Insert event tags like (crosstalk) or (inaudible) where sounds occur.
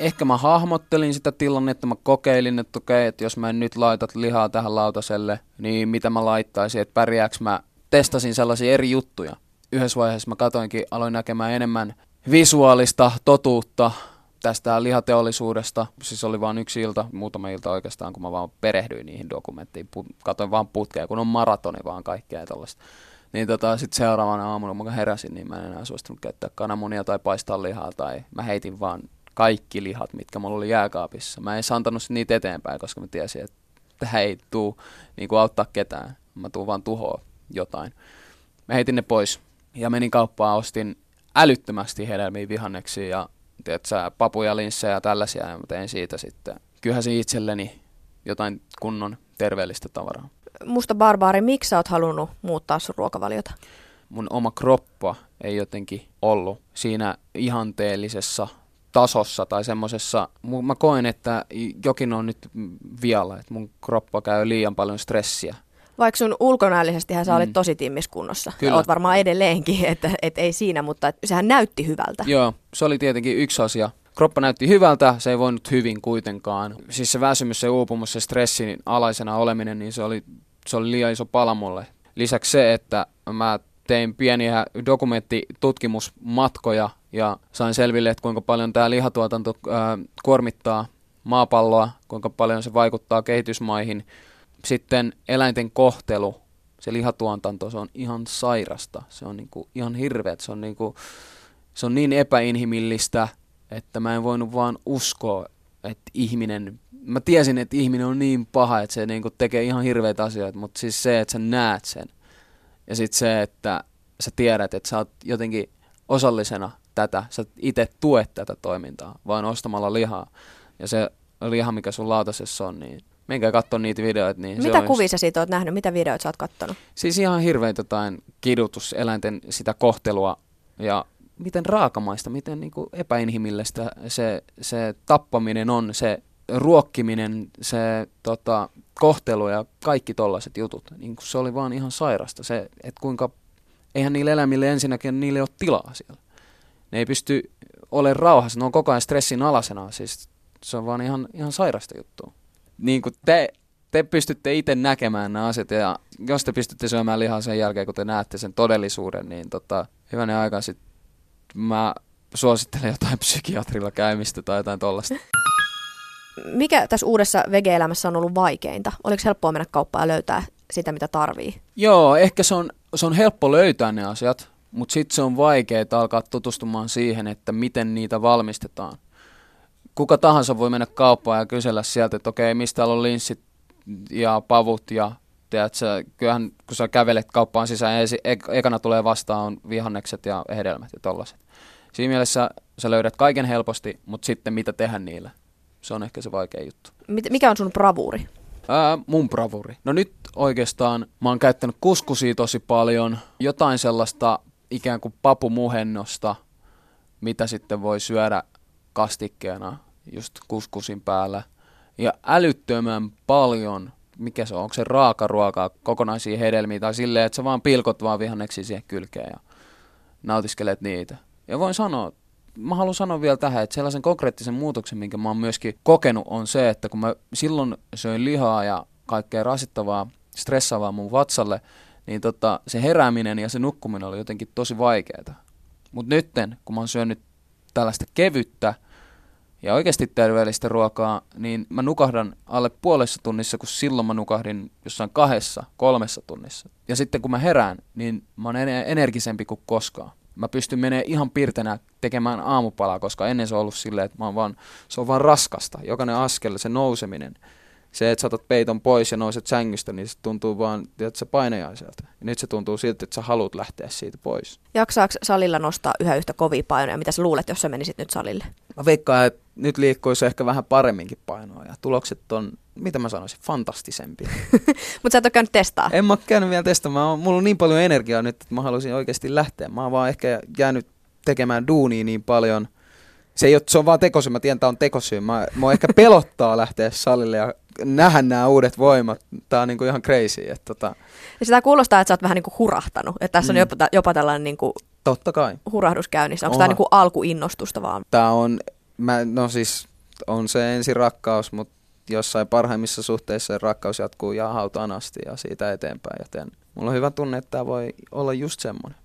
ehkä mä hahmottelin sitä tilannetta, mä kokeilin, että okei, että jos mä en nyt laitat lihaa tähän lautaselle, niin mitä mä laittaisin, että pärjääks mä, testasin sellaisia eri juttuja. Yhdessä vaiheessa mä katoinkin, aloin näkemään enemmän visuaalista totuutta tästä lihateollisuudesta. Siis oli vain yksi ilta, muutama ilta oikeastaan, kun mä vaan perehdyin niihin dokumenttiin. Katoin vaan putkea, kun on maratoni vaan kaikkea tällaista. Niin tota, sitten seuraavana aamuna, kun mä heräsin, niin mä en enää suostunut käyttää kananmunia tai paistaa lihaa. Tai mä heitin vaan kaikki lihat, mitkä mulla oli jääkaapissa. Mä en antanut niitä eteenpäin, koska mä tiesin, että tähän ei tuu niin kuin auttaa ketään. Mä tuun vaan tuhoa jotain. Mä heitin ne pois ja menin kauppaan, ostin älyttömästi hedelmiä vihanneksi ja tiedätkö, papuja, linssejä ja tällaisia, ja mä tein siitä sitten kyhäsin itselleni jotain kunnon terveellistä tavaraa. Musta barbaari, miksi sä oot halunnut muuttaa sun ruokavaliota? Mun oma kroppa ei jotenkin ollut siinä ihanteellisessa tasossa tai semmoisessa, mä koen, että jokin on nyt vialla, että mun kroppa käy liian paljon stressiä vaikka sun ulkonäöllisesti sä mm. olit tosi timmiskunnossa. Kyllä. Oot varmaan edelleenkin, (laughs) että et ei siinä, mutta sehän näytti hyvältä. Joo, se oli tietenkin yksi asia. Kroppa näytti hyvältä, se ei voinut hyvin kuitenkaan. Siis se väsymys, se uupumus, se stressin alaisena oleminen, niin se oli, se oli liian iso pala mulle. Lisäksi se, että mä tein pieniä dokumenttitutkimusmatkoja ja sain selville, että kuinka paljon tämä lihatuotanto ää, kuormittaa maapalloa, kuinka paljon se vaikuttaa kehitysmaihin – sitten eläinten kohtelu, se lihatuotanto, se on ihan sairasta. Se on niinku ihan hirveet. Se on, niinku, se on niin epäinhimillistä, että mä en voinut vaan uskoa, että ihminen, mä tiesin, että ihminen on niin paha, että se niinku tekee ihan hirveitä asioita, mutta siis se, että sä näet sen ja sitten se, että sä tiedät, että sä oot jotenkin osallisena tätä, sä itse tuet tätä toimintaa, vaan ostamalla lihaa. Ja se liha, mikä sun lautasessa on, niin menkää katsoa niitä videoita. Niin Mitä kuvia sä siitä oot nähnyt? Mitä videoita sä oot kattonut? Siis ihan hirveän jotain kidutuseläinten sitä kohtelua ja miten raakamaista, miten niin kuin epäinhimillistä se, se tappaminen on, se ruokkiminen, se tota, kohtelu ja kaikki tollaiset jutut. Niin se oli vaan ihan sairasta. Se, että kuinka, eihän niille eläimille ensinnäkin, niille ole tilaa siellä. Ne ei pysty olemaan rauhassa, ne on koko ajan stressin alasena. Siis se on vaan ihan, ihan sairasta juttua niin kuin te, te pystytte itse näkemään nämä asiat ja jos te pystytte syömään lihaa sen jälkeen, kun te näette sen todellisuuden, niin tota, hyvänä aika sitten mä suosittelen jotain psykiatrilla käymistä tai jotain tollasta. Mikä tässä uudessa vege-elämässä on ollut vaikeinta? Oliko helppoa mennä kauppaan ja löytää sitä, mitä tarvii? Joo, ehkä se on, se on helppo löytää ne asiat, mutta sitten se on vaikeaa alkaa tutustumaan siihen, että miten niitä valmistetaan kuka tahansa voi mennä kauppaan ja kysellä sieltä, että okei, mistä täällä on linssit ja pavut ja tiedätkö, kyllähän kun sä kävelet kauppaan sisään, esi- ekana tulee vastaan vihannekset ja hedelmät ja tollaset. Siinä mielessä sä löydät kaiken helposti, mutta sitten mitä tehdä niillä? Se on ehkä se vaikea juttu. Mikä on sun bravuuri? Ää, mun bravuuri. No nyt oikeastaan mä oon käyttänyt kuskusia tosi paljon. Jotain sellaista ikään kuin papumuhennosta, mitä sitten voi syödä kastikkeena just kuskusin päällä. Ja älyttömän paljon, mikä se on, onko se raakaruokaa, kokonaisia hedelmiä tai silleen, että sä vaan pilkot vaan vihanneksi siihen kylkeen ja nautiskelet niitä. Ja voin sanoa, mä haluan sanoa vielä tähän, että sellaisen konkreettisen muutoksen, minkä mä oon myöskin kokenut, on se, että kun mä silloin söin lihaa ja kaikkea rasittavaa, stressaavaa mun vatsalle, niin tota, se herääminen ja se nukkuminen oli jotenkin tosi vaikeaa. Mutta nytten, kun mä oon syönyt tällaista kevyttä, ja oikeasti terveellistä ruokaa, niin mä nukahdan alle puolessa tunnissa, kun silloin mä nukahdin jossain kahdessa, kolmessa tunnissa. Ja sitten kun mä herään, niin mä oon energisempi kuin koskaan. Mä pystyn menemään ihan pirtenä tekemään aamupalaa, koska ennen se on ollut silleen, että mä oon vaan, se on vaan raskasta. Jokainen askel, se nouseminen, se, että sä otat peiton pois ja nouset sängystä, niin se tuntuu vaan, että se painajaiselta. Ja nyt se tuntuu siltä, että sä haluat lähteä siitä pois. Jaksaako salilla nostaa yhä yhtä kovia painoja? Mitä sä luulet, jos sä menisit nyt salille? Mä veikkaan, että nyt liikkuisi ehkä vähän paremminkin painoa ja tulokset on, mitä mä sanoisin, fantastisempia. (laughs) Mutta sä et ole käynyt testaa? En mä ole käynyt vielä testaamaan. Mulla on niin paljon energiaa nyt, että mä haluaisin oikeasti lähteä. Mä oon vaan ehkä jäänyt tekemään duunia niin paljon. Se, ei ole, se on vaan tekosyy, mä tiedän, että on tekosyy. Mä, mä ehkä pelottaa lähteä salille ja nähdä nämä uudet voimat. Tää on niinku ihan crazy. Että tota... Ja sitä kuulostaa, että sä oot vähän niinku hurahtanut. Että tässä mm. on jopa, jopa tällainen niinku Totta kai. hurahdus käynnissä. Onko tämä niinku alkuinnostusta vaan? Tämä on Mä, no siis on se ensi rakkaus, mutta jossain parhaimmissa suhteissa se rakkaus jatkuu ja hautaan asti ja siitä eteenpäin, joten mulla on hyvä tunne, että tämä voi olla just semmoinen.